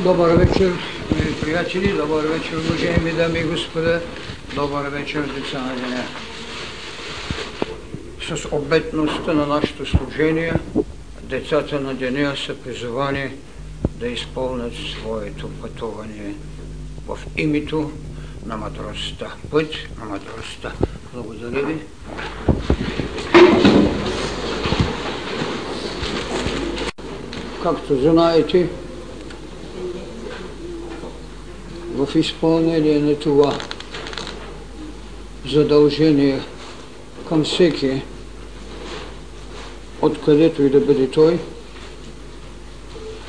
Добър вечер, мили приятели, добър вечер, уважаеми дами и господа, добър вечер, деца на деня. С обетността на нашето служение, децата на деня са призовани да изпълнят своето пътуване в името на мъдростта. Път на мъдростта. Благодаря ви. Както знаете, в изпълнение на това задължение към всеки, откъдето и да бъде той,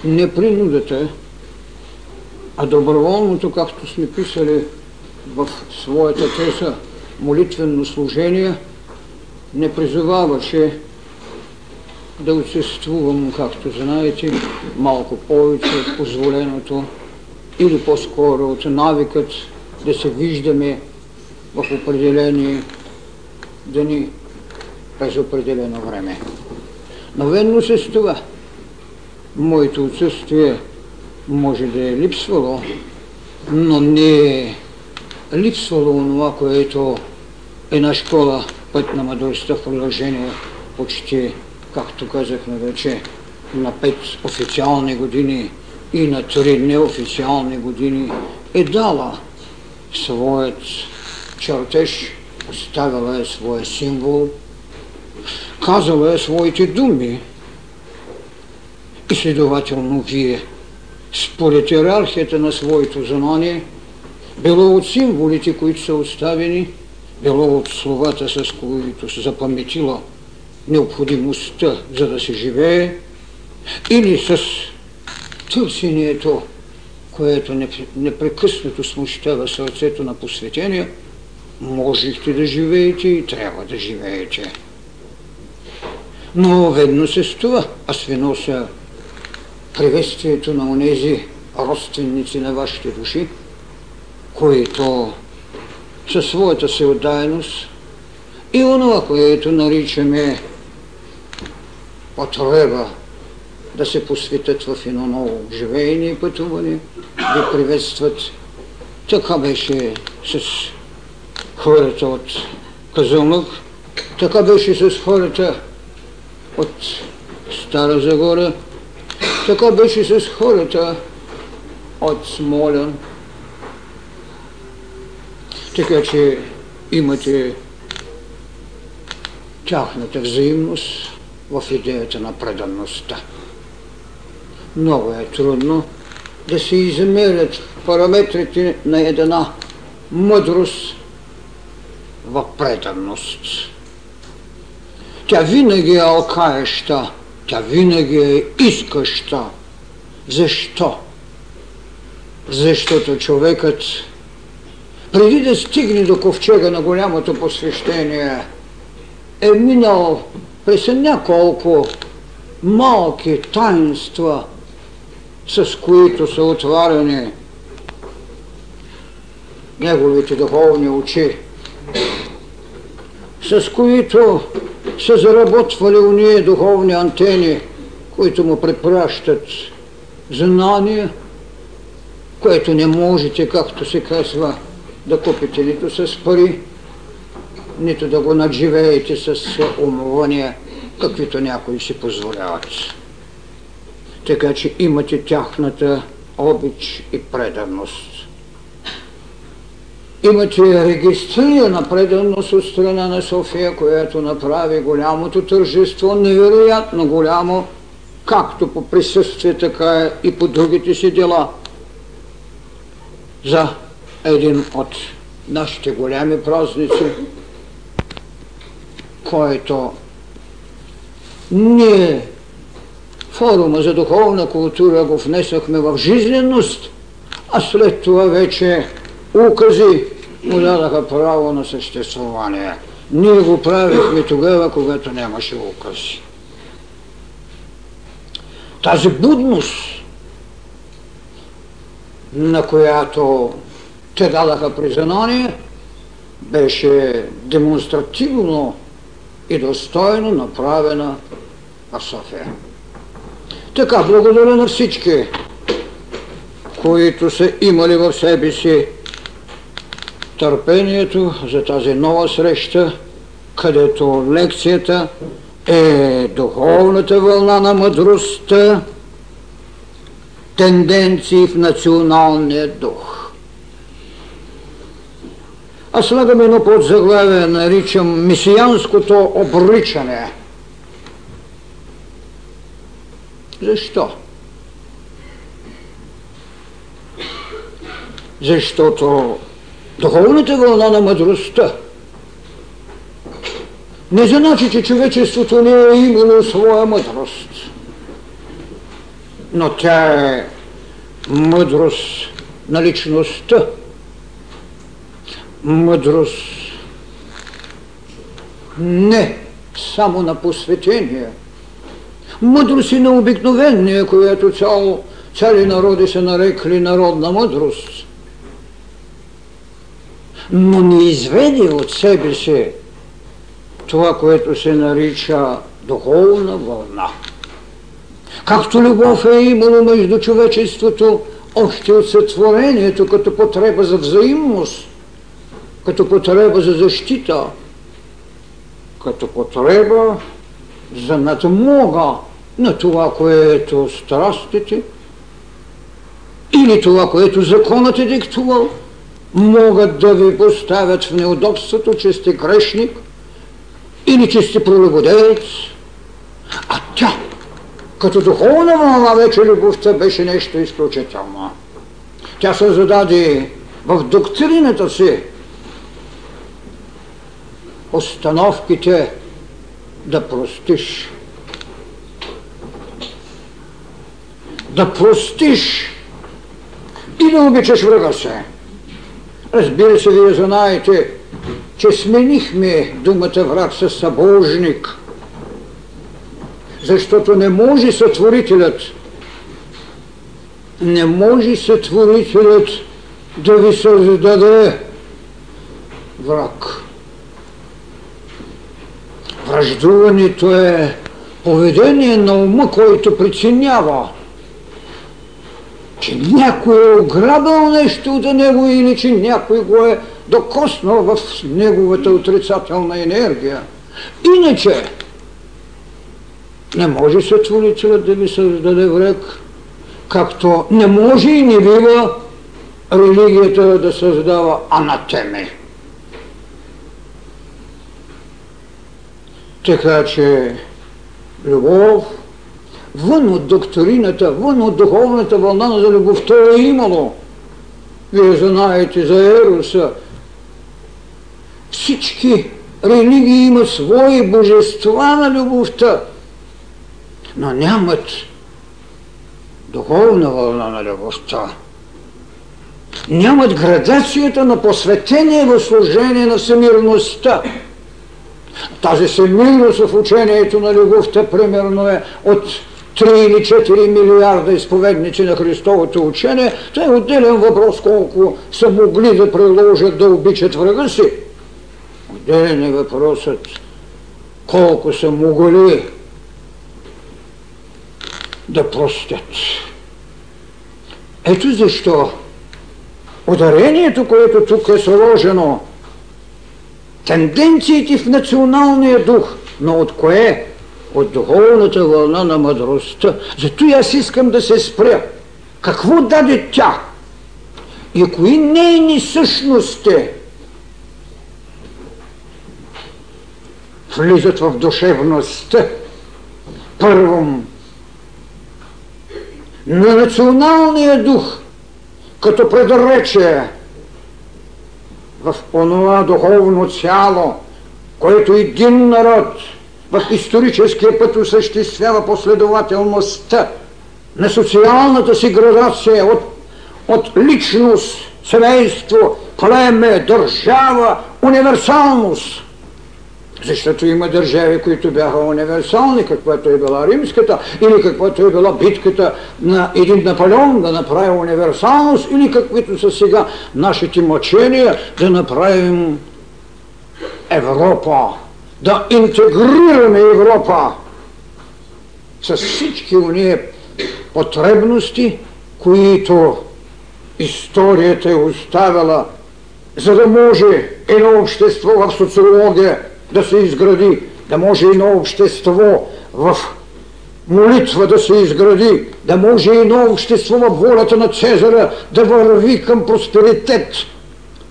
не принудата, а доброволното, както сме писали в своята теза, молитвено служение, не призоваваше да отсъствувам, както знаете, малко повече от позволеното или по-скоро от навикът да се виждаме в определени дни през определено време. Но ведно с това, моето отсъствие може да е липсвало, но не е липсвало това, което е на школа път на мъдростта в продължение почти, както казахме вече, на пет официални години и на три неофициални години е дала своят чертеж, оставила е своя символ, казала е своите думи. И следователно вие, според иерархията на своето знание, било от символите, които са оставени, било от словата, с които се запаметила необходимостта, за да се живее, или с търсението, което непрекъснато смущава сърцето на посветения, можехте да живеете и трябва да живеете. Но ведно се с това аз ви нося приветствието на онези родственници на вашите души, които със своята отдайност и онова, което наричаме потреба да се посветят в едно ново живеене и пътуване, да приветстват. Така беше с хората от Казълнък, така беше с хората от Стара Загора, така беше с хората от Смолян. Така че имате тяхната взаимност в идеята на преданността много е трудно да се измерят параметрите на една мъдрост в преданност. Тя винаги е алкаеща, тя винаги е искаща. Защо? Защото човекът преди да стигне до ковчега на голямото посвещение е минал през няколко малки таинства – с които са отваряни неговите духовни очи, с които са заработвали уния духовни антени, които му препращат знания, което не можете, както се казва, да купите нито с пари, нито да го надживеете с умования, каквито някои си позволяват така че имате тяхната обич и преданост. Имате регистрирана преданост от страна на София, която направи голямото тържество, невероятно голямо, както по присъствие, така и по другите си дела. За един от нашите голями празници, който ние форума за духовна култура го внесахме в жизненност, а след това вече укази му дадаха право на съществуване. Ние го правихме тогава, когато нямаше укази. Тази будност, на която те дадаха признание, беше демонстративно и достойно направена в София. Така, благодаря на всички, които са имали в себе си търпението за тази нова среща, където лекцията е духовната вълна на мъдростта, тенденции в националния дух. Аз слагам едно подзаглавие, наричам мисиянското обричане. Защо? Защото духовната вълна на мъдростта не значи, че човечеството не е имало своя мъдрост. Но тя е мъдрост на личността, мъдрост не само на посветение, мъдрост и на обикновение, която цяло, цяли народи са нарекли народна мъдрост, но не изведи от себе си това, което се нарича духовна вълна. Както любов е имало между човечеството още от сътворението, като потреба за взаимност, като потреба за защита, като потреба за надмога на това, което страстите или това, което законът е диктувал, могат да ви поставят в неудобството, че сте грешник – или че сте пролюбодеец, а тя, като духовна вълна, вече любовта беше нещо изключително. Тя се зададе в доктрината си установките да простиш. Да простиш и да обичаш врага се. Разбира се, вие знаете, че сменихме думата враг с събожник, защото не може сътворителят, не може сътворителят да ви създаде враг. Връждуването е поведение на ума, който преценява че някой е ограбил нещо от него или че някой го е докоснал в неговата отрицателна енергия. Иначе не може сътворителят да ви създаде враг, както не може и не бива религията да създава анатеми. Така че любов, вън от доктрината, вън от духовната вълна на любовта е имало. Вие знаете за Еруса. Всички религии имат свои божества на любовта, но нямат духовна вълна на любовта. Нямат градацията на посветение в служение на всемирността. Тази всемирност в учението на любовта примерно е от 3 или 4 милиарда изповедници на Христовото учение, това е отделен въпрос колко са могли да приложат да обичат врага си. Отделен е въпросът колко са могли да простят. Ето защо ударението, което тук е сложено, тенденциите в националния дух, но от кое? От духовната вълна на мъдростта. Зато и аз искам да се спря. Какво даде тя? И кои нейни същности влизат в душевността? Първом, на националния дух, като предрече в онова духовно цяло, което един народ – в историческия път осъществява последователността на социалната си градация от, от личност, семейство, племе, държава, универсалност. Защото има държави, които бяха универсални, каквато е била римската, или каквато е била битката на един Наполеон да направи универсалност, или каквито са сега нашите мъчения да направим Европа да интегрираме Европа с всички уния потребности, които историята е оставила, за да може едно общество в социология да се изгради, да може едно общество в молитва да се изгради, да може едно общество в волята на Цезара да върви към просперитет,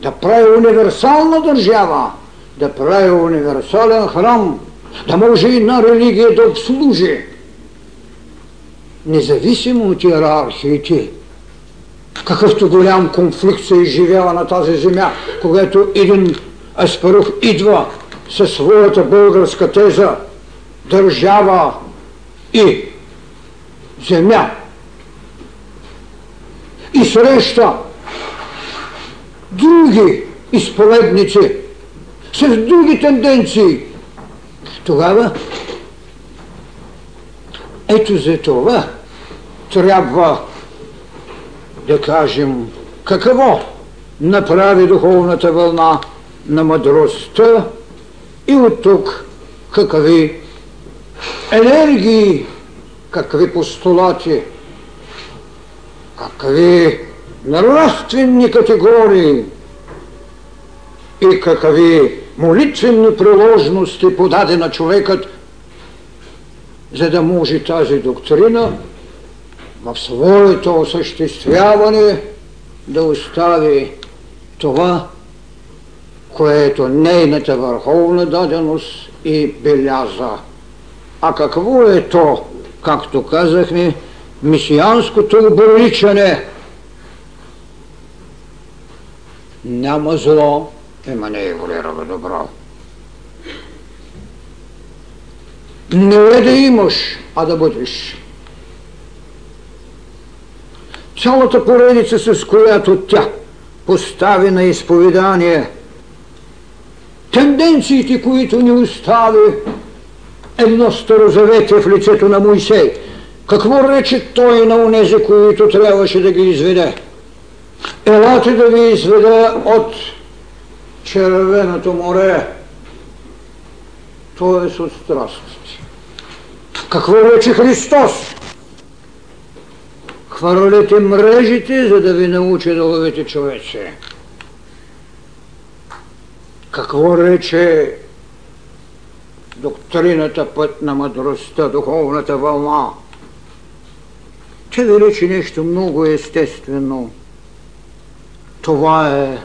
да прави универсална държава, да прави универсален храм, да може една религия да обслужи, независимо от иерархиите, какъвто голям конфликт се изживява на тази земя, когато един Аспарух идва със своята българска теза, държава и земя и среща други изповедници с други тенденции, тогава ето за това трябва да кажем какво направи духовната вълна на мъдростта и от тук какви енергии, какви постулати, какви нравствени категории и какви молитвени приложности подаде на човекът, за да може тази доктрина в своето осъществяване да остави това, което нейната върховна даденост и беляза. А какво е то, както казахме, мисианското обричане? Няма зло, има не еволирало добро. Не е да имаш, а да бъдеш. Цялата поредица, с която тя постави на изповедание тенденциите, които ни остави едно старозаветие в лицето на Моисей. Какво рече той на унези, които трябваше да ги изведе? Елате да ви изведа от червеното море, т.е. от страстите. Какво рече Христос? Хвърлете мрежите, за да ви научи да ловите човече. Какво рече доктрината път на мъдростта, духовната вълна? Те ви рече нещо много естествено. Това е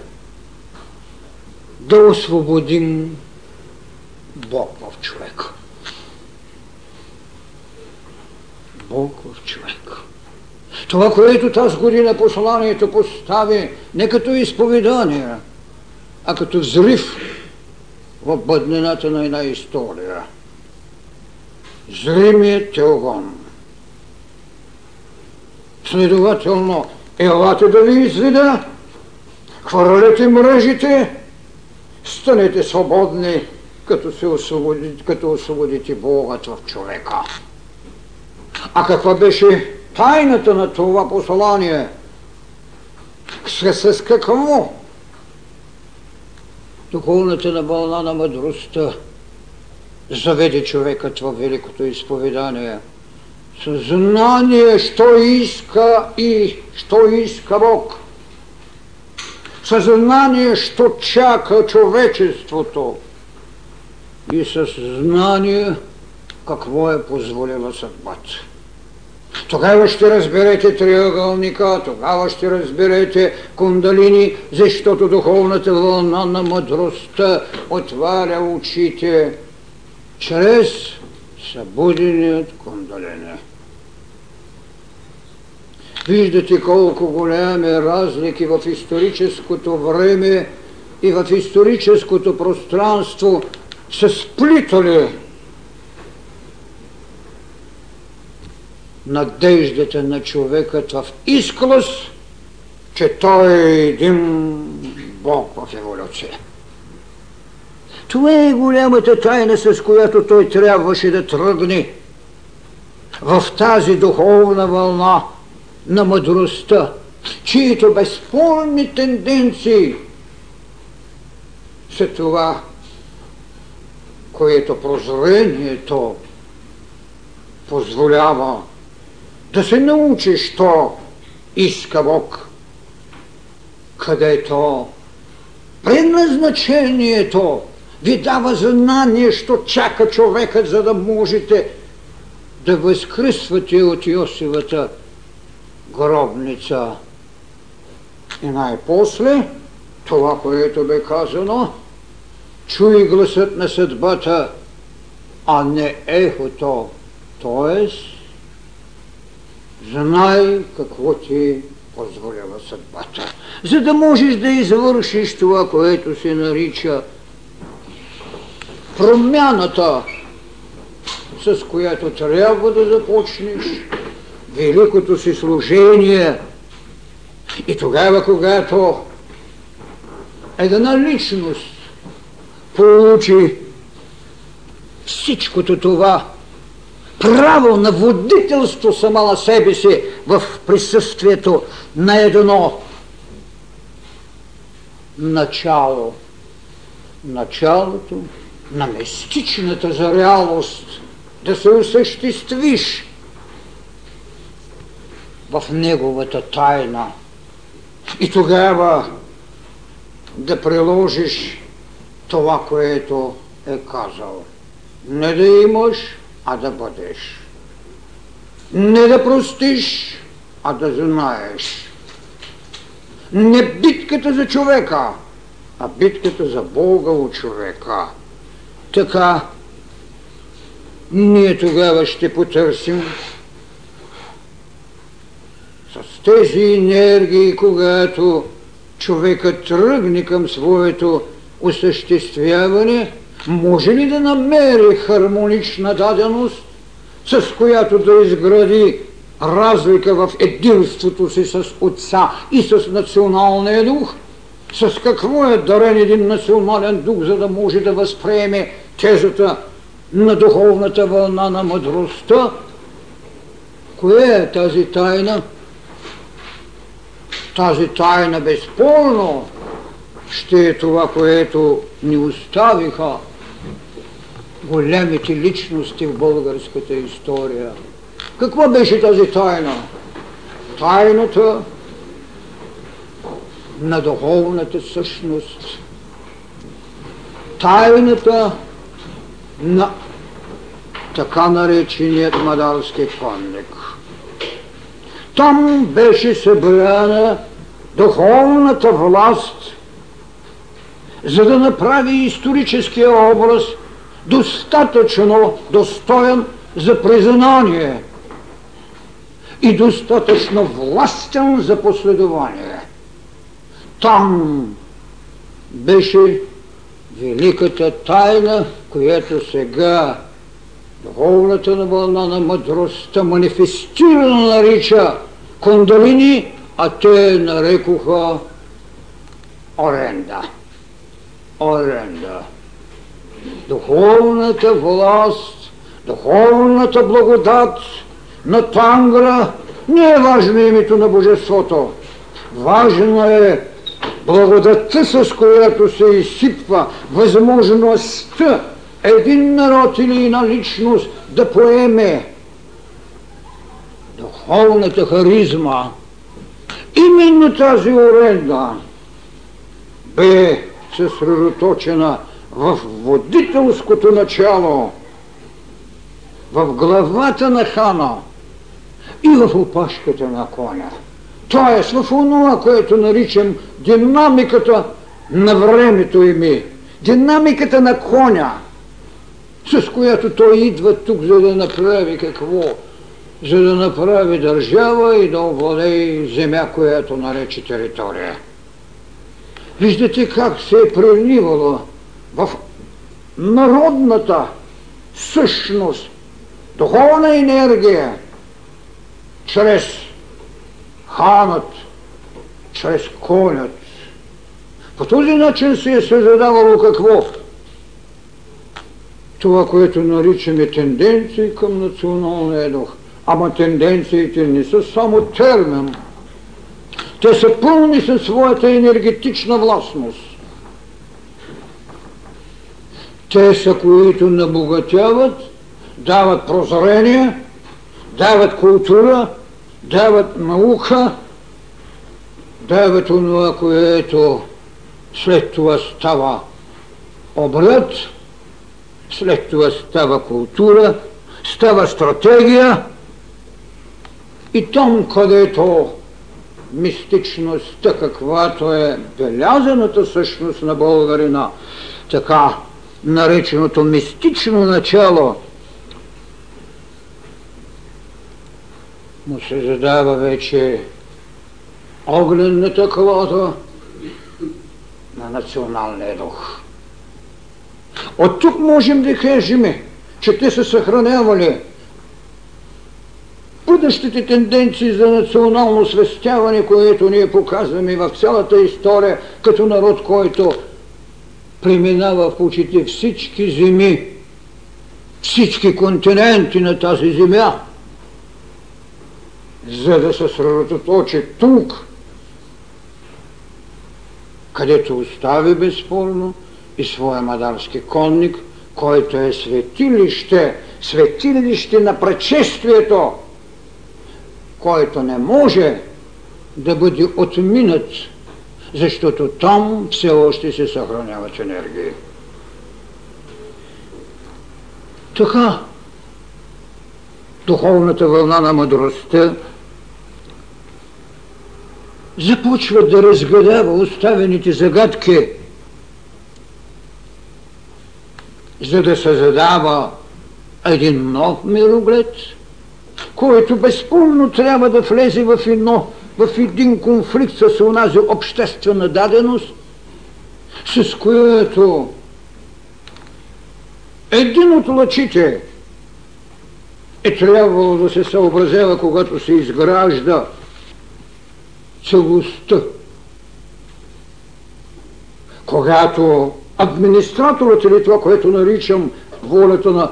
да освободим Бог в човека. Бог в човека. Това, което тази година посланието постави не като изповедание, а като взрив в бъднината на една история. Зримият теогон. Следователно, елате да ви изведа, хвърлете мрежите, станете свободни, като, се освободите, като освободите Богът в човека. А каква беше тайната на това послание? С, с какво? Духовната на вълна на мъдростта заведе човекът в великото изповедание. Съзнание, що иска и що иска Бог. Съзнание, що чака човечеството. И съзнание, какво е позволила съдбата. Тогава ще разберете триъгълника, тогава ще разберете кундалини, защото духовната вълна на мъдростта отваря очите чрез събуденият кундалини. Виждате колко голями разлики в историческото време и в историческото пространство са сплитали надеждата на човекът в изклас, че той е един Бог в еволюция. Това е голямата тайна, с която той трябваше да тръгне в тази духовна вълна на мъдростта, чието безспорни тенденции са това, което прозрението позволява да се научи, що иска Бог където предназначението ви дава знание, що чака човекът, за да можете да възкръсвате от Йосивата гробница. И най-после, това, което бе казано, чуй гласът на съдбата, а не ехото, т.е. знай какво ти позволява съдбата, за да можеш да извършиш това, което се нарича промяната, с която трябва да започнеш великото си служение. И тогава, когато една личност получи всичкото това право на водителство сама на себе си в присъствието на едно начало. Началото на мистичната за реалност да се осъществиш в неговата тайна. И тогава да приложиш това, което е казал. Не да имаш, а да бъдеш. Не да простиш, а да знаеш. Не битката за човека, а битката за Бога от човека. Така, ние тогава ще потърсим с тези енергии, когато човекът тръгне към своето осъществяване, може ли да намери хармонична даденост, с която да изгради разлика в единството си с Отца и с националния дух? С какво е дарен един национален дух, за да може да възприеме тезата на духовната вълна на мъдростта? Кое е тази тайна? Тази тайна безспорно ще е това, което ни оставиха големите личности в българската история. Каква беше тази тайна? Тайната на духовната същност. Тайната на така нареченият Мадарски конник. Там беше събрана духовната власт, за да направи историческия образ достатъчно достоен за признание и достатъчно властен за последование. Там беше великата тайна, която сега духовната на вълна на мъдростта манифестирано нарича кондалини, а те нарекоха оренда. Оренда. Духовната власт, духовната благодат на Тангра не е важно името на Божеството. Важно е благодатта, с която се изсипва възможността един народ или една личност да поеме духовната харизма. Именно тази оренда бе съсредоточена в водителското начало, в главата на хана и в опашката на коня. Тоест в онова, което наричам динамиката на времето ими, динамиката на коня, с която той идва тук, за да направи какво? За да направи държава и да овладее земя, която нарече територия. Виждате как се е преливало в народната същност, духовна енергия, чрез ханът, чрез конят. По този начин се е създавало какво? Това, което наричаме тенденции към националния дух. Ама тенденциите не са само термин. Те са пълни със своята енергетична властност. Те са, които набогатяват, дават прозрение, дават култура, дават наука, дават това, което след това става обред, след това става култура, става стратегия и там, където мистичността, каквато е белязаната същност на българина, така нареченото мистично начало, му се задава вече огненната квота на националния дух. От тук можем да кажем, че те са съхранявали бъдещите тенденции за национално свестяване, което ние показваме в цялата история, като народ, който преминава в почти всички земи, всички континенти на тази земя, за да се средоточи тук, където остави безспорно и своя мадарски конник, който е светилище, светилище на предшествието, който не може да бъде отминат, защото там все още се съхраняват енергии. Така, духовната вълна на мъдростта започва да разгадава оставените загадки, за да създава един нов мироглед, който безпълно трябва да влезе в, едно, в един конфликт с онази обществена даденост, с която един от лъчите е трябвало да се съобразява, когато се изгражда целостта. Когато администраторът или това, което наричам волята на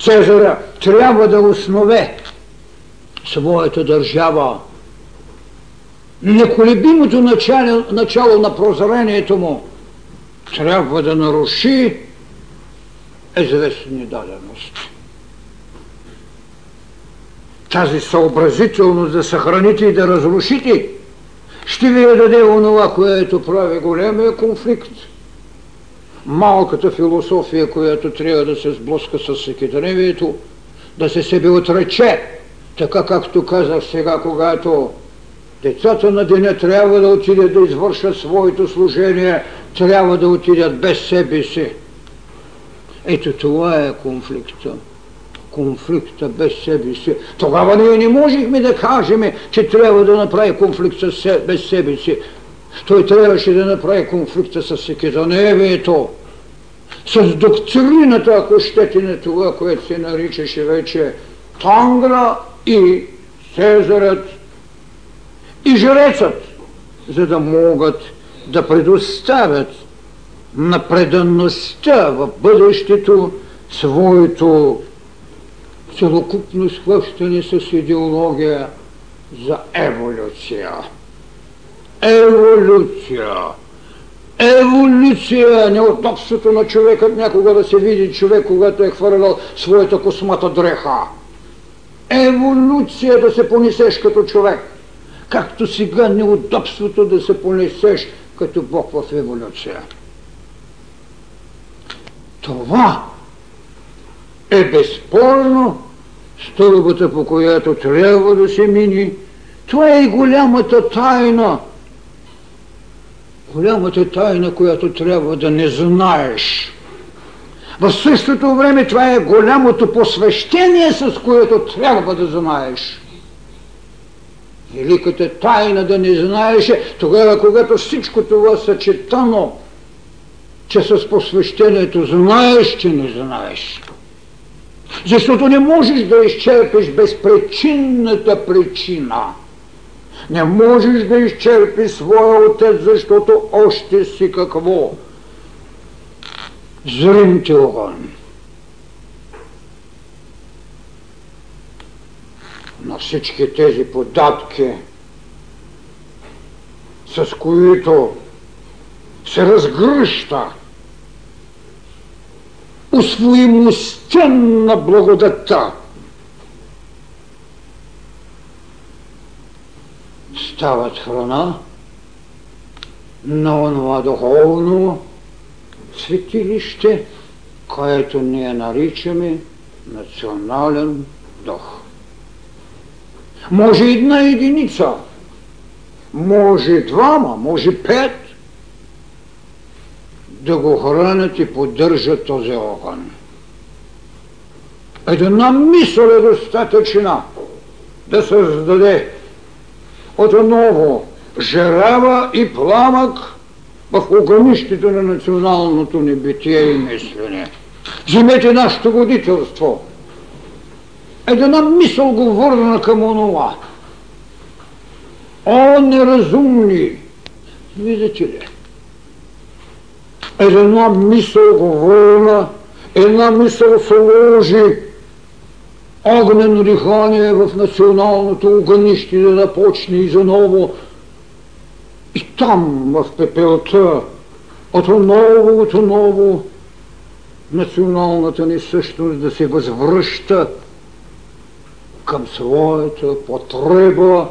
Цезара, трябва да основе своята държава, неколебимото начало, начало на прозрението му трябва да наруши известни дадености. Тази съобразителност да съхраните и да разрушите ще ви даде онова, което прави големия конфликт. Малката философия, която трябва да се сблъска с всекидневието, да се себе отрече, така както казах сега, когато децата на деня трябва да отидат да извършат своето служение, трябва да отидат без себе си. Ето това е конфликта конфликта без себе си. Тогава ние не можехме да кажем, че трябва да направи конфликт без себе си. Той трябваше да направи конфликта с секизаневието, с доктрината, ако щете на това, което се наричаше вече Тангра и Цезарят и жрецът, за да могат да предоставят на преданността в бъдещето своето целокупно схващане с идеология за еволюция. Еволюция! Еволюция! Неудобството на човека някога да се види човек, когато е хвърлял своята космата дреха. Еволюция да се понесеш като човек. Както сега неудобството да се понесеш като Бог в еволюция. Това е безспорно стълбата, по която трябва да се мини. Това е голямата тайна. Голямата тайна, която трябва да не знаеш. В същото време това е голямото посвещение, с което трябва да знаеш. Великата тайна да не знаеш е тогава, когато всичко това съчетано, че с посвещението знаеш, че не знаеш. Защото не можеш да изчерпиш безпричинната причина. Не можеш да изчерпиш своя отец, защото още си какво? Зримте огън. На всички тези податки, с които се разгръща усвоимостта на благодата. Стават храна на онова духовно светилище, което ние наричаме национален дух. Може една единица, може двама, може пет да го хранят и поддържат този огън. Една мисъл е достатъчна да създаде отново жарава и пламък в огънището на националното небитие и мислене. Вземете нашето водителство. Една мисъл го върна към онова. О, неразумни! Видите ли? Една мисъл го върна, една мисъл се ложи огнено дихание в националното огънище да започне и заново. И там, в пепелта, отново, отново, националната ни същност да се възвръща към своята потреба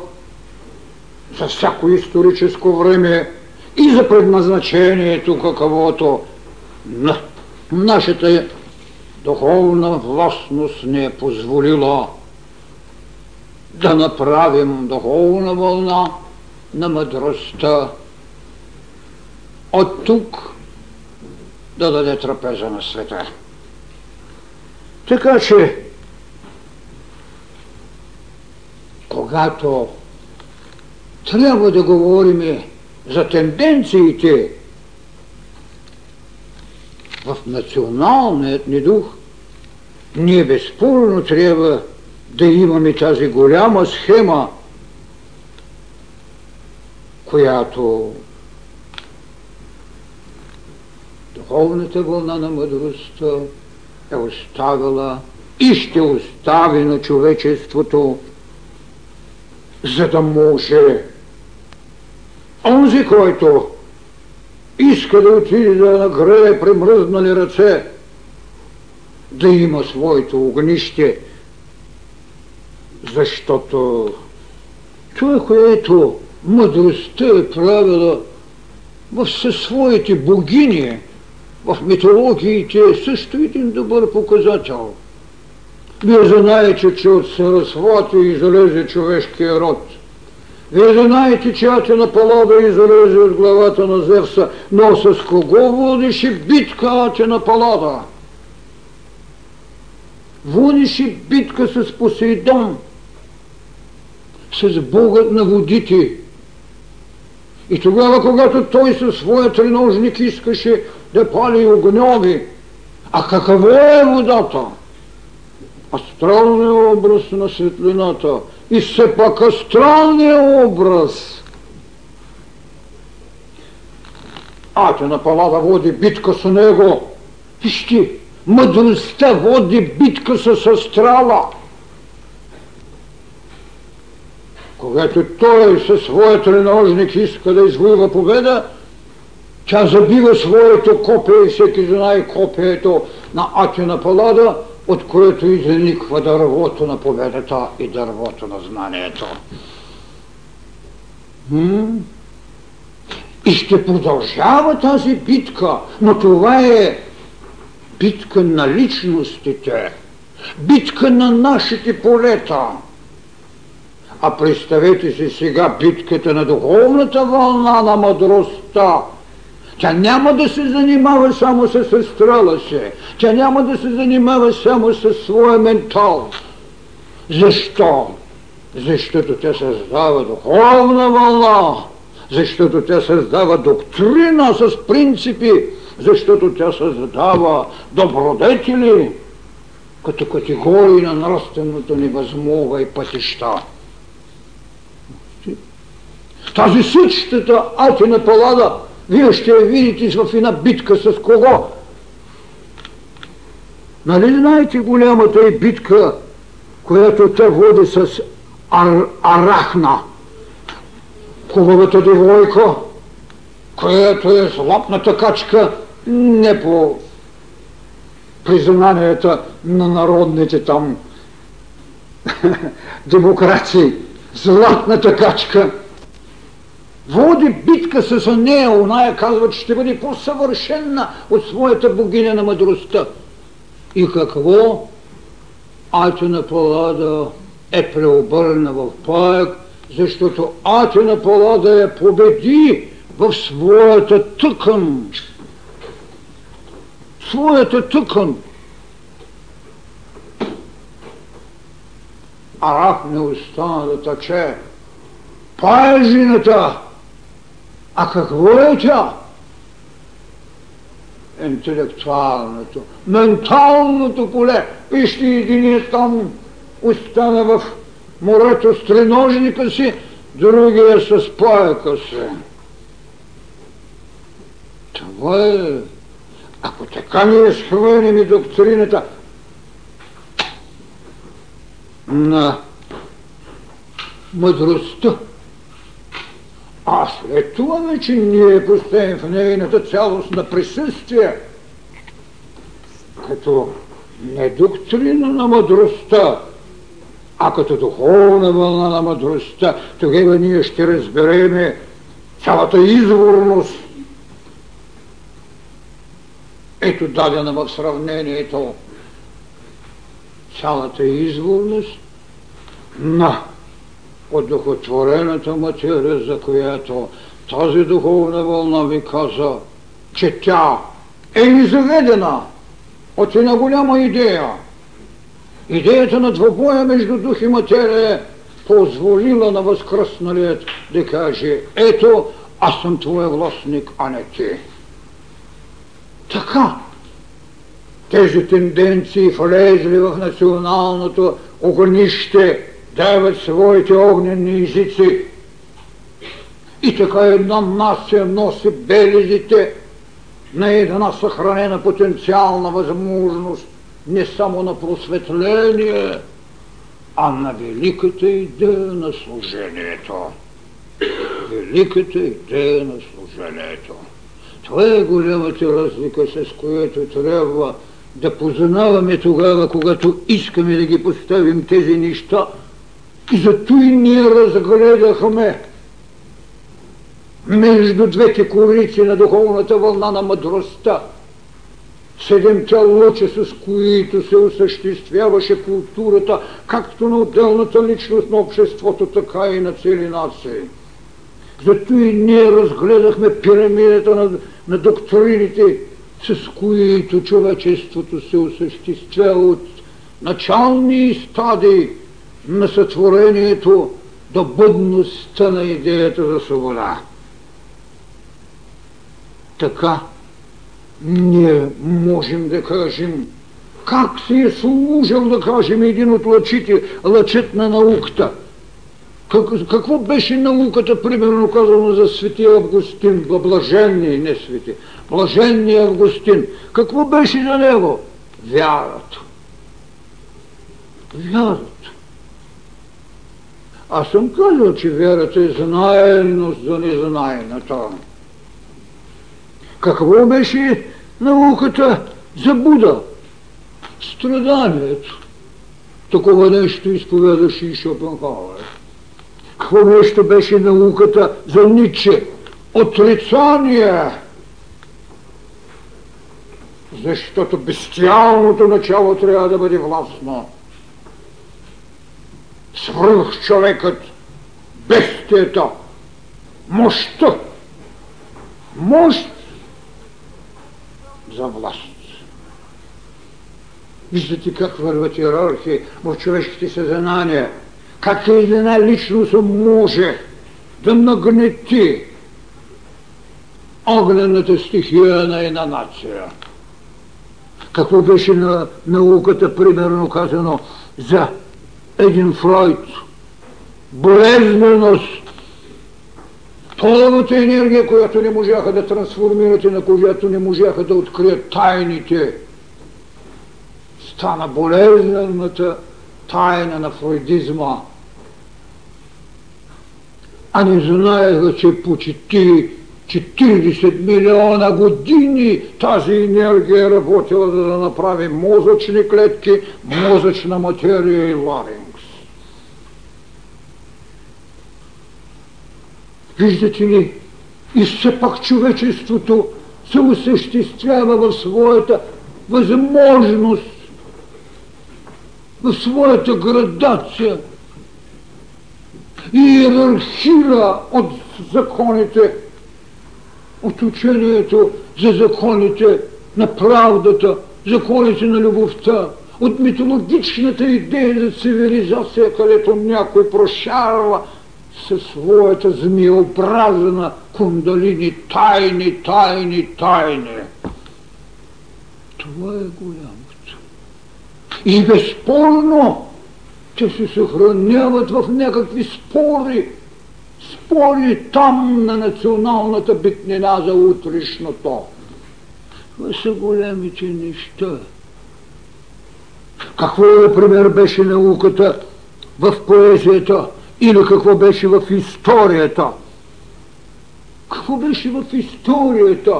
за всяко историческо време и за предназначението, каквото на нашата духовна властност не е позволила да направим духовна вълна на мъдростта от тук да даде трапеза на света. Така че, когато трябва да говорим за тенденциите в националният ни дух, ние безспорно трябва да имаме тази голяма схема, която духовната вълна на мъдростта е оставила и ще остави на човечеството, за да може онзи, който иска да отиде да нагрее премръзнали ръце, да има своето огнище, защото това, което мъдростта е правила в със своите богини, в митологиите е също един добър показател. Вие знаете, че от Сарасвати излезе човешкия род. Вие знаете, че Атина Палада излезе от главата на Зевса, но с кого водеше битка Атина Палада? Водеше битка с Посейдон, с Богът на водите. И тогава, когато той със своя треножник искаше да пали огньови, а какво е водата? Астралният образ на светлината и все пак астралният образ. Атена Палада води битка с него. Вижте, мъдростта води битка с астрала. Когато той със своя треножник иска да извоюва победа, тя забива своето копие и всеки знае копието на Атина Палада, от което изниква дървото на победата и дървото на знанието. И ще продължава тази битка, но това е битка на личностите, битка на нашите полета. А представете си сега битката на духовната вълна на мъдростта, тя няма да се занимава само с астрала си. Тя няма да се занимава само с своя ментал. Защо? Защото тя създава духовна вълна. Защото тя създава доктрина с принципи. Защото тя създава добродетели като категории на нравственото ни и пътища. Тази същата Атина Палада вие ще я видите в една битка с кого? Нали знаете голямата е битка, която те води с ар, Арахна, хубавата девойка, която е златната качка не по признанията на народните там демокрации. Златната качка – води битка с нея, оная казва, че ще бъде по-съвършенна от своята богиня на мъдростта. И какво? Атина Палада е преобърна в паяк, защото Атина Палада я победи в своята тъкан. Своята тъкан. А рак не остана да тъче. Пая жената. А какво е тя? Интелектуалното, менталното поле. Вижте един там остана в морето с треножника си, другия с пояка си. Това е... Ако така ни изхвърлим и доктрината на мъдростта, а след това вече ние поставим в нейната цялост на присъствие, като не доктрина на мъдростта, а като духовна вълна на мъдростта, тогава ние ще разбереме цялата изворност. Ето дадена в сравнението цялата изворност на одухотворената материя, за която тази духовна вълна ви каза, че тя е изведена от една голяма идея. Идеята на двобоя между дух и материя позволила на възкръсналият да каже, ето, аз съм твоя властник, а не ти. Така, тези тенденции влезли в националното огнище дават своите огнени езици. И така една нация носи белезите на една съхранена потенциална възможност не само на просветление, а на великата идея на служението. Великата идея на служението. Това е голямата разлика, с която трябва да познаваме тогава, когато искаме да ги поставим тези неща – зато и ние разгледахме между двете корици на духовната вълна на мъдростта, седемте лъча, с които се осъществяваше културата, както на отделната личност на обществото, така и на цели нации. Зато и ние разгледахме пирамидата на, на доктрините, с които човечеството се осъществява от начални стадии на сътворението до бъдността на идеята за свобода. Така ние можем да кажем как се е служил, да кажем, един от лъчите, лъчет на науката. Как, какво беше науката, примерно казано за свети Августин, блаженния, не свети, блаженния Августин. Какво беше за него? Вярата. Вярата. Аз съм казал, че вярата е знаеност за незнаената. Какво беше науката за Буда? Страданието. Такова нещо изповядаше и Шопенхауер. Какво нещо беше науката за Ниче? Отрицание. Защото бестиалното начало трябва да бъде властно свръх човекът, бестията, мощта, мощ за власт. Виждате как върват иерархии в човешките съзнания, как една личност може да нагнети огнената стихия на една нация. Какво беше на науката, примерно казано, за един Фройд, болезненост, половата енергия, която не можаха да трансформират и на която не можаха да открият тайните, стана болезнената тайна на фройдизма. А не знаеха, че почти 40 милиона години тази енергия е работила за да направи мозъчни клетки, мозъчна материя и ларинкс. Виждате ли, и все пак човечеството се осъществява в своята възможност, в своята градация. И иерархира от законите, от учението за законите на правдата, законите на любовта, от митологичната идея за цивилизация, където някой прошарва със своята змиообразна кундалини тайни, тайни, тайни. Това е голямото. И безспорно те се съхраняват в някакви спори, спори там на националната битнина за утрешното. Това са големите неща. Какво, например, беше науката в поезията или какво беше в историята? Какво беше в историята?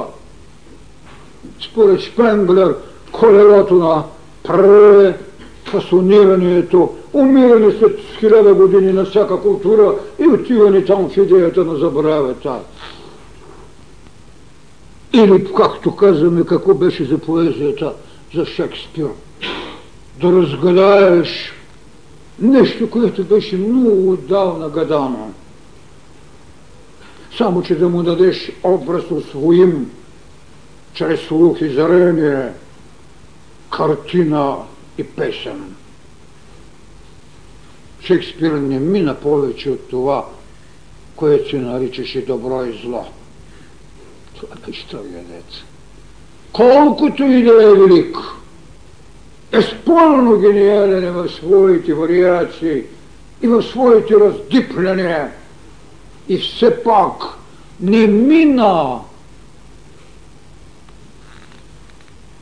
Според Шпенглер, колелото на префасонирането, умиране след хиляда години на всяка култура и отиване там в идеята на забравята. Или, както казваме, какво беше за поезията, за Шекспир. Да разгадаеш нещо, което беше много отдавна гадано. Само, че да му дадеш образ усвоим чрез слух и зрение, картина и песен. Шекспир не мина повече от това, което се наричаше добро и зло. Това беше трагедец. Колкото и да е велик, безспорно гениален е в своите вариации и в своите раздипляния, и все пак не мина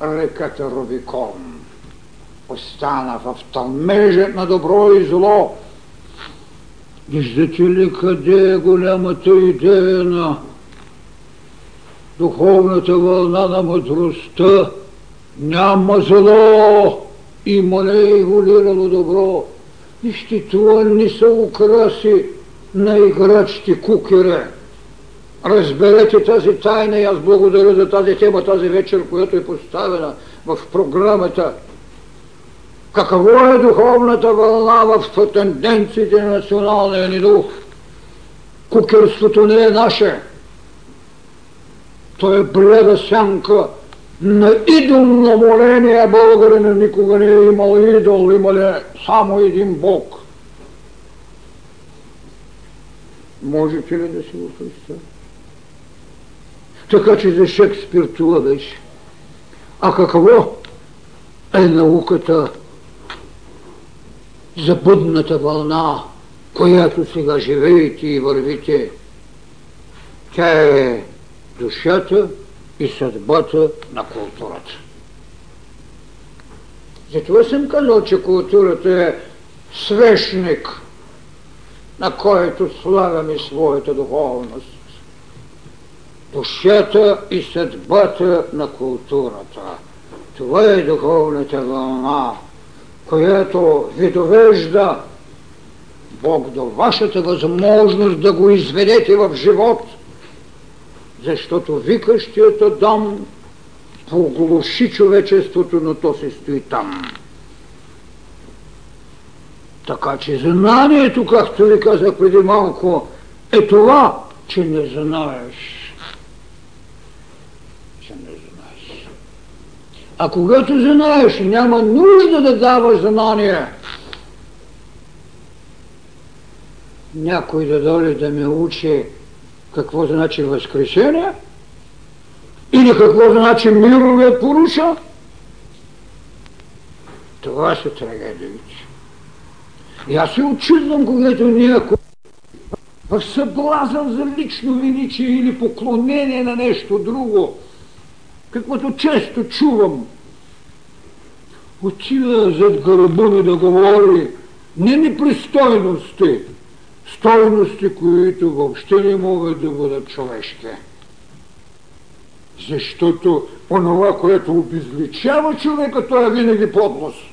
реката Рубикон. Остана в тълмежа на добро и зло. Виждате ли къде е голямата идея на духовната вълна на мъдростта? Няма зло, има не еволирало добро. Вижте, това не са украси на играчите кукере. Разберете тази тайна и аз благодаря за тази тема тази вечер, която е поставена в програмата. Какво е духовната вълна в тенденциите на националния ни дух? Кукерството не е наше. То е бледа сянка на идолно моление. Българина никога не е имал идол, имал е само един Бог. Можете ли да си го представите? Така че за Шекспир това беше. А какво е науката за будната вълна, която сега живеете и вървите? Тя е душата и съдбата на културата. Затова съм казал, че културата е свещник, на който слагаме своята духовност. Душата и съдбата на културата. Това е духовната вълна, която ви довежда Бог до вашата възможност да го изведете в живот, защото викащията дом поглуши човечеството, но то се стои там. Така че знанието, както ви казах преди малко, е това, че не знаеш. Че не знаеш. А когато знаеш, няма нужда да даваш знание. Някой да дойде да ме учи какво значи възкресение или какво значи мировият поруша. Това са трагедиите. И аз се очудвам, когато някой в съблазън за лично величие или поклонение на нещо друго, каквото често чувам, отива зад гърба ми да говори не непристойности, стойности, които въобще не могат да бъдат човешки. Защото онова, което обезличава човека, той е винаги подлост.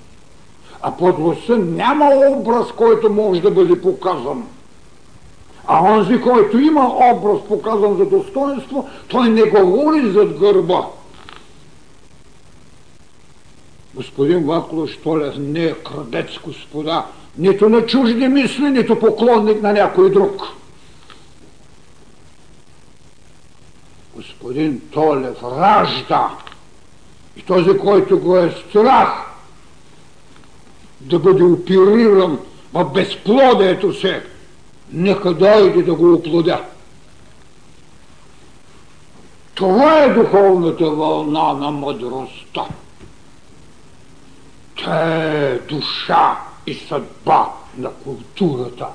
А подлостта няма образ, който може да бъде показан. А онзи, който има образ показан за достоинство, той не говори зад гърба. Господин Вакло Штолев не е крадец, господа, нито на чужди мисли, нито поклонник на някой друг. Господин Толев ражда и този, който го е страх да бъде опериран в безплодието се, нека дойде да го оплодя. Това е духовната вълна на мъдростта. Тя е душа и съдба на културата.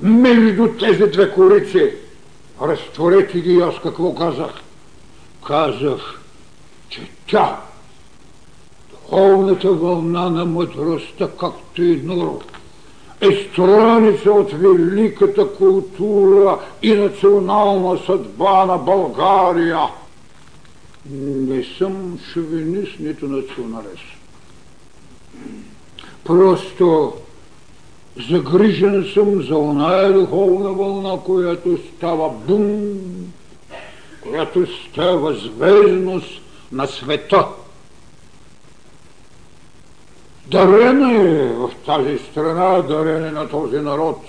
Между тези две корици, разтворете ги аз какво казах? Казах, че тя, духовната вълна на мъдростта, както и Нуро, е страница от великата култура и национална съдба на България. Не съм шовинист, нито националист. Просто загрижен съм за оная духовна вълна, която става бум, която става звездност на света. Дарена е в тази страна, дарена е на този народ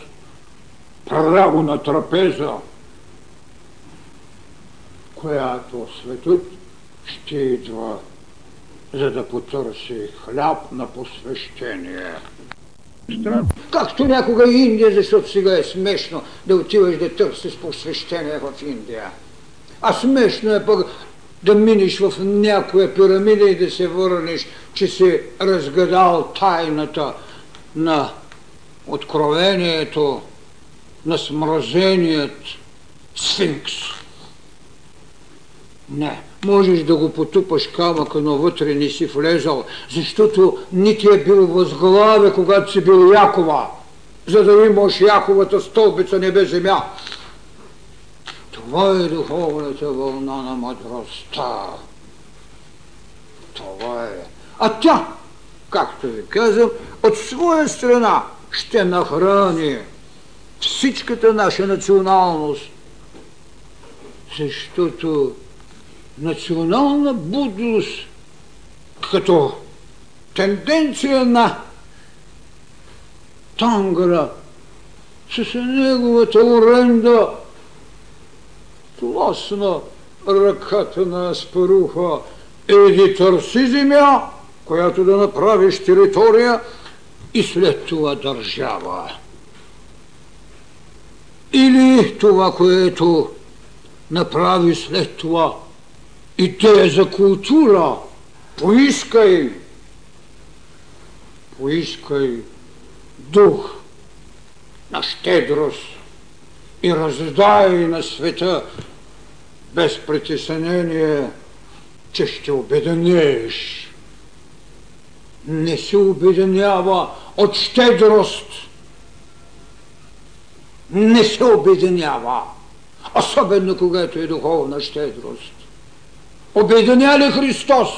право на трапеза, която светът ще идва, за да потърси хляб на посвещение. Както някога Индия, защото сега е смешно да отиваш да търсиш посвещение в Индия. А смешно е пък да минеш в някоя пирамида и да се върнеш, че си разгадал тайната на откровението, на смразеният сфинкс. Не, можеш да го потупаш камъка, но вътре не си влезал, защото не ти е бил възглаве, когато си бил Якова, за да имаш Яковата стълбица небе-земя. Това е духовната вълна на мъдростта. Това е. А тя, както ви казвам, от своя страна ще нахрани всичката наша националност. Защото национална будност като тенденция на Тангра с неговата уренда тласна ръката на Аспаруха еди търси земя, която да направиш територия и след това държава. Или това, което направи след това идея за култура, поискай, поискай дух на щедрост и раздай на света без притеснение, че ще обеденееш. Не се обеденява от щедрост. Не се обеденява. Особено когато е духовна щедрост. Обединя ли Христос?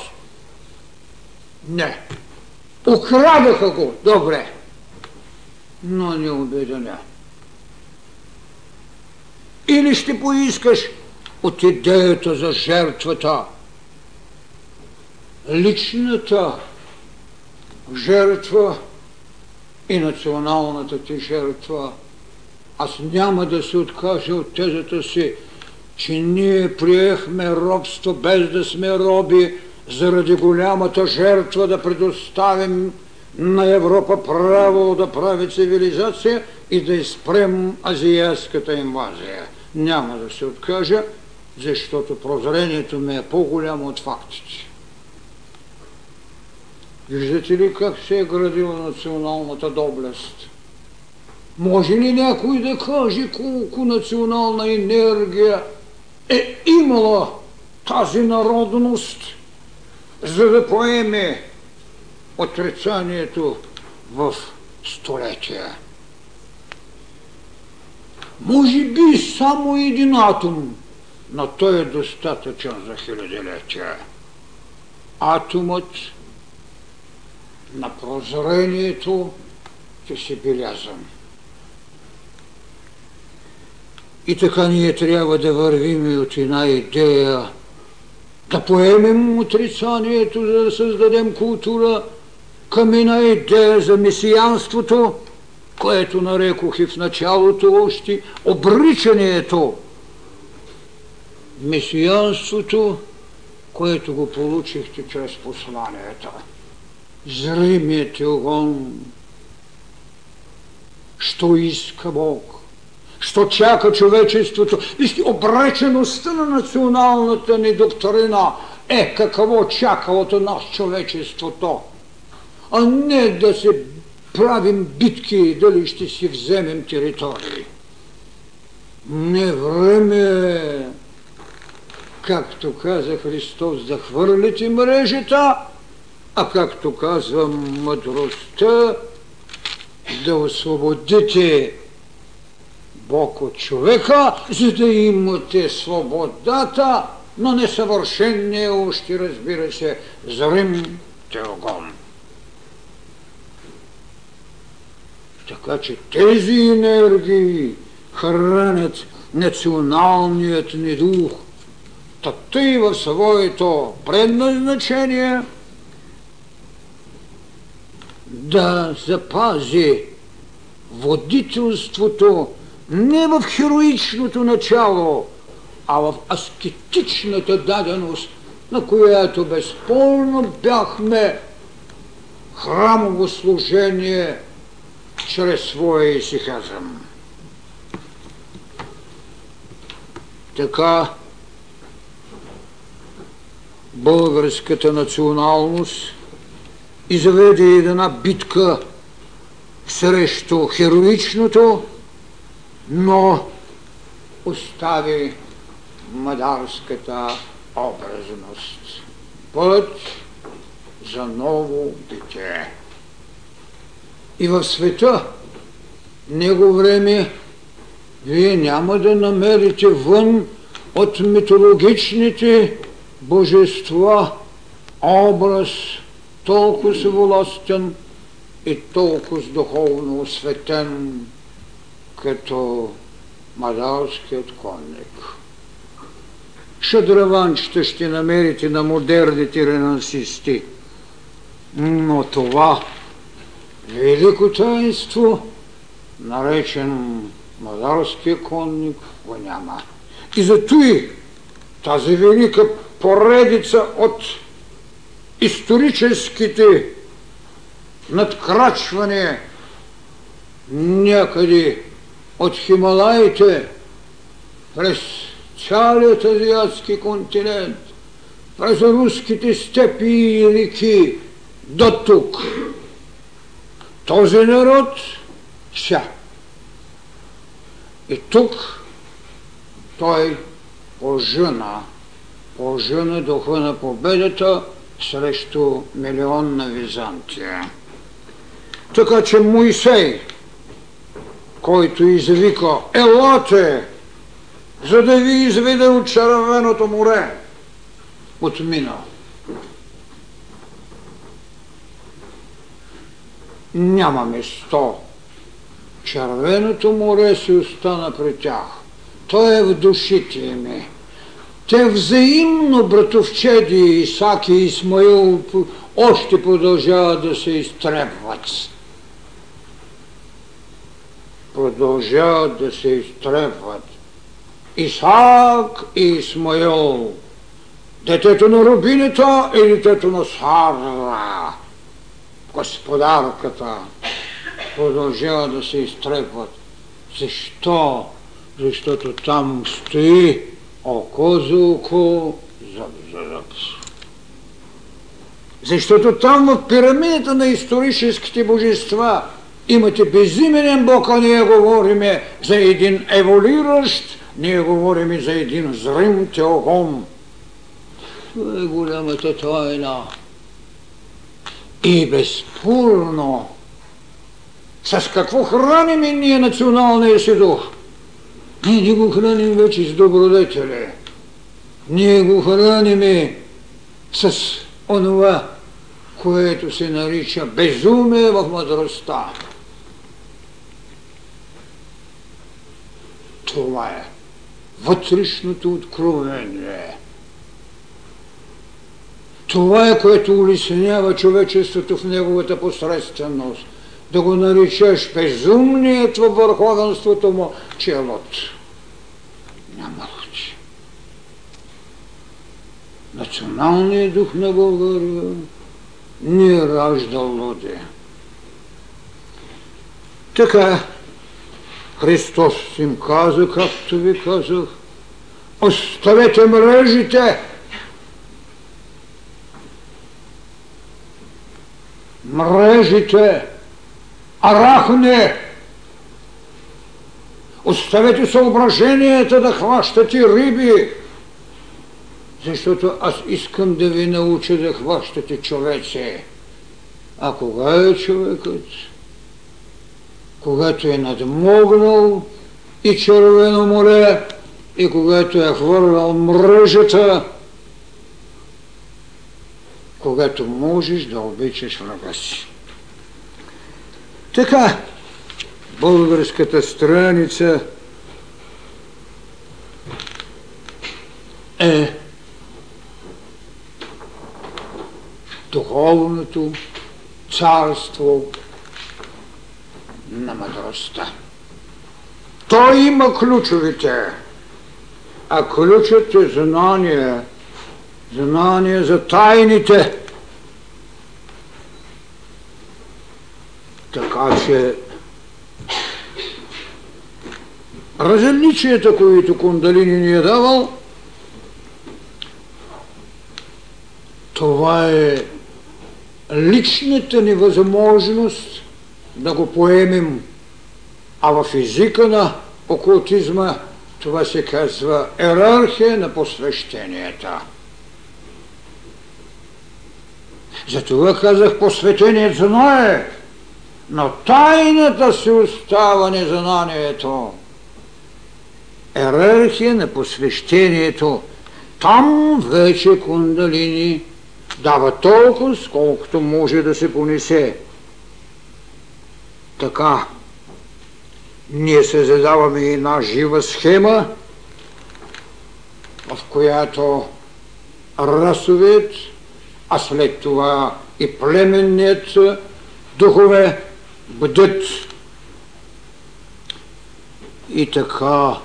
Не. Украдаха го, добре, но не обединя. Или ще поискаш от идеята за жертвата, личната жертва и националната ти жертва. Аз няма да се откажа от тезата си, че ние приехме робство без да сме роби, заради голямата жертва да предоставим на Европа право да прави цивилизация и да изпрем азиатската инвазия. Няма да се откажа, защото прозрението ми е по-голямо от фактите. Виждате ли как се е градила националната доблест? Може ли някой да каже колко национална енергия е имала тази народност, за да поеме отрицанието в столетия. Може би само един атом, но той е достатъчен за хилядилетия. Атомът на прозрението ще си белязан. И така ние трябва да вървим от една идея, да поемем отрицанието, за да създадем култура към една идея за месиянството, което нарекох и в началото още обричането. Месиянството, което го получихте чрез посланията. Зримият огън, що иска Бог що чака човечеството. Вижте, обречеността на националната ни доктрина е какво чака от нас човечеството, а не да се правим битки, дали ще си вземем територии. Не време както каза Христос, да хвърлите мрежата, а както казва мъдростта, да освободите Бог от човека, за да имате свободата на несъвършенния още, разбира се, зрим теогон. Така че тези енергии хранят националният ни дух, тъй в своето предназначение да запази водителството не в хероичното начало, а в аскетичната даденост, на която безспорно бяхме храмово служение чрез своя исихазъм. Така българската националност изведе една битка срещу хероичното, но остави мадарската образност. Път за ново дете. И в света, него време, вие няма да намерите вън от митологичните божества образ толкова властен и толкова духовно осветен, като мадалският конник. Шадраванчета ще намерите на модерните ренансисти, но това велико таинство, наречен мадалския конник, го няма. И зато и тази велика поредица от историческите надкрачвания някъде от Хималаите през цялият азиатски континент, през руските степи и реки до тук. Този народ ся. И тук той пожена, пожена духа на победата срещу милионна Византия. Така че Моисей който извика Елате, за да ви изведе от червеното море, отмина. Няма место. Червеното море си остана при тях. Той е в душите ми. Те взаимно, братовчеди Исаки и Исмаил, още продължават да се изтребват продължават да се изтрепват. Исаак и Исмаил, детето на рубината и детето на Сара, господарката, продължават да се изтрепват. Защо? Защото там стои око за око, зъб за зъб. Защото там в пирамидата на историческите божества Имате безименен Бог, а ние говориме за един еволиращ, ние говориме за един зрим теогон. Това е голямата тайна. И безспорно, с какво храним и ние националния си дух? Ние не го храним вече с добродетели. Ние го храним с онова, което се нарича безумие в мъдростта. Това е. вътрешното откровение. Това е което улеснява човечеството в неговата посредственост. Да го наричаш безумният във върховенството му, че е лот. Няма лучи. Националният дух на България не раждал луди. Така, Христос им каза, както ви казах, оставете мрежите, мрежите, арахне, оставете съображенията да хващате риби, защото аз искам да ви науча да хващате човеци. А кога е човекът? Когато е надмогнал и червено море, и когато е хвърлял мрежата, когато можеш да обичаш врага си. Така, българската страница е духовното царство на мъдростта. Той има ключовите, а ключът е знание, знание за тайните. Така че различията, които Кундалини ни е давал, това е личната ни възможност да го поемем, а в езика на окултизма това се казва ерархия на посвещенията. Затова казах посветеният знае, но тайната си остава незнанието. Ерархия на посвещението. Там вече кундалини дава толкова, сколкото може да се понесе. Така, ние се задаваме една жива схема, в която расовият, а след това и племенният духове бъдат и така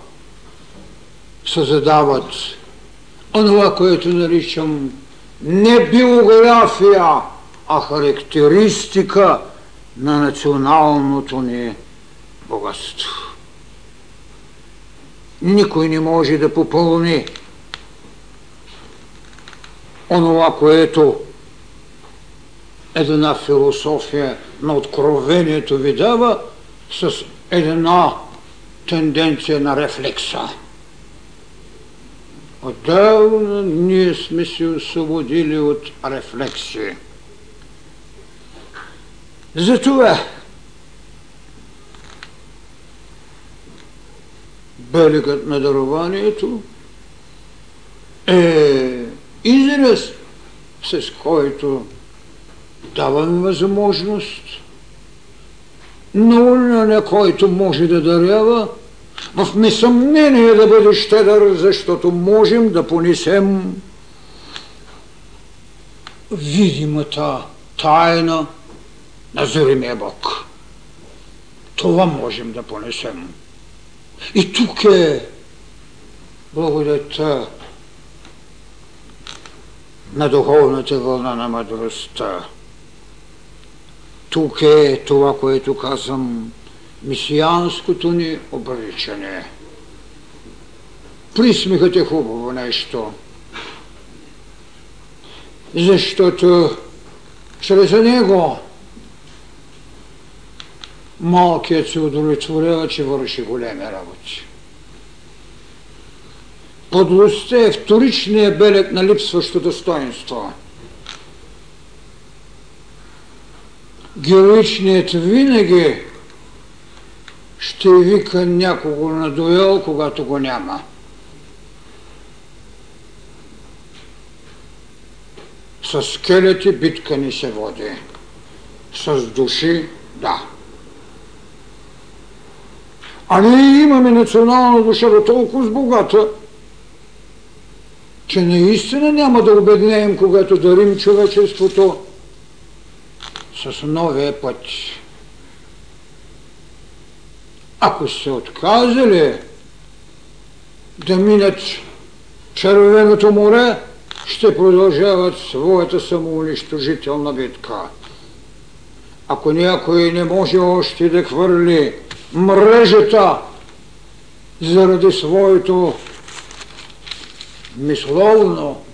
се задават онова, което наричам не биография, а характеристика на националното ни богатство. Никой не може да попълни онова, което една философия на откровението ви дава с една тенденция на рефлекса. Отдавна ние сме се освободили от рефлексия. Затова белегът на дарованието е израз, с който даваме възможност на който може да дарява, в несъмнение да бъде щедър, защото можем да понесем видимата тайна на зримия Бог. Това можем да понесем. И тук е благодата на духовната вълна на мъдростта. Тук е това, което казвам, мисианското ни обричане. Присмихът е хубаво нещо, защото чрез него малкият се удовлетворява, че върши големи работи. Подлостта е вторичният белег на липсващо достоинство. Героичният винаги ще вика някого на дуел, когато го няма. С скелети битка ни се води. С души – да. А ние имаме национална душа толкова с богата, че наистина няма да обеднеем, когато дарим човечеството с новия път. Ако се отказали да минат червеното море, ще продължават своята самоунищожителна битка. Ако някой не може още да хвърли мрежата заради своето мисловно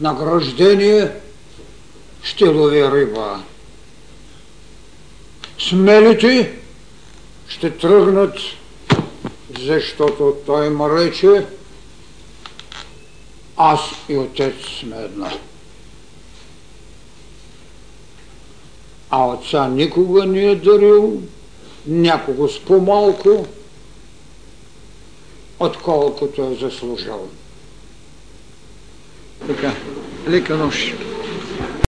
награждение, ще лови риба. Смелите ще тръгнат, защото той му рече, аз и отец сме една. А отца никога не е дарил някого с по-малко, отколкото е заслужил. Така, лека нощ.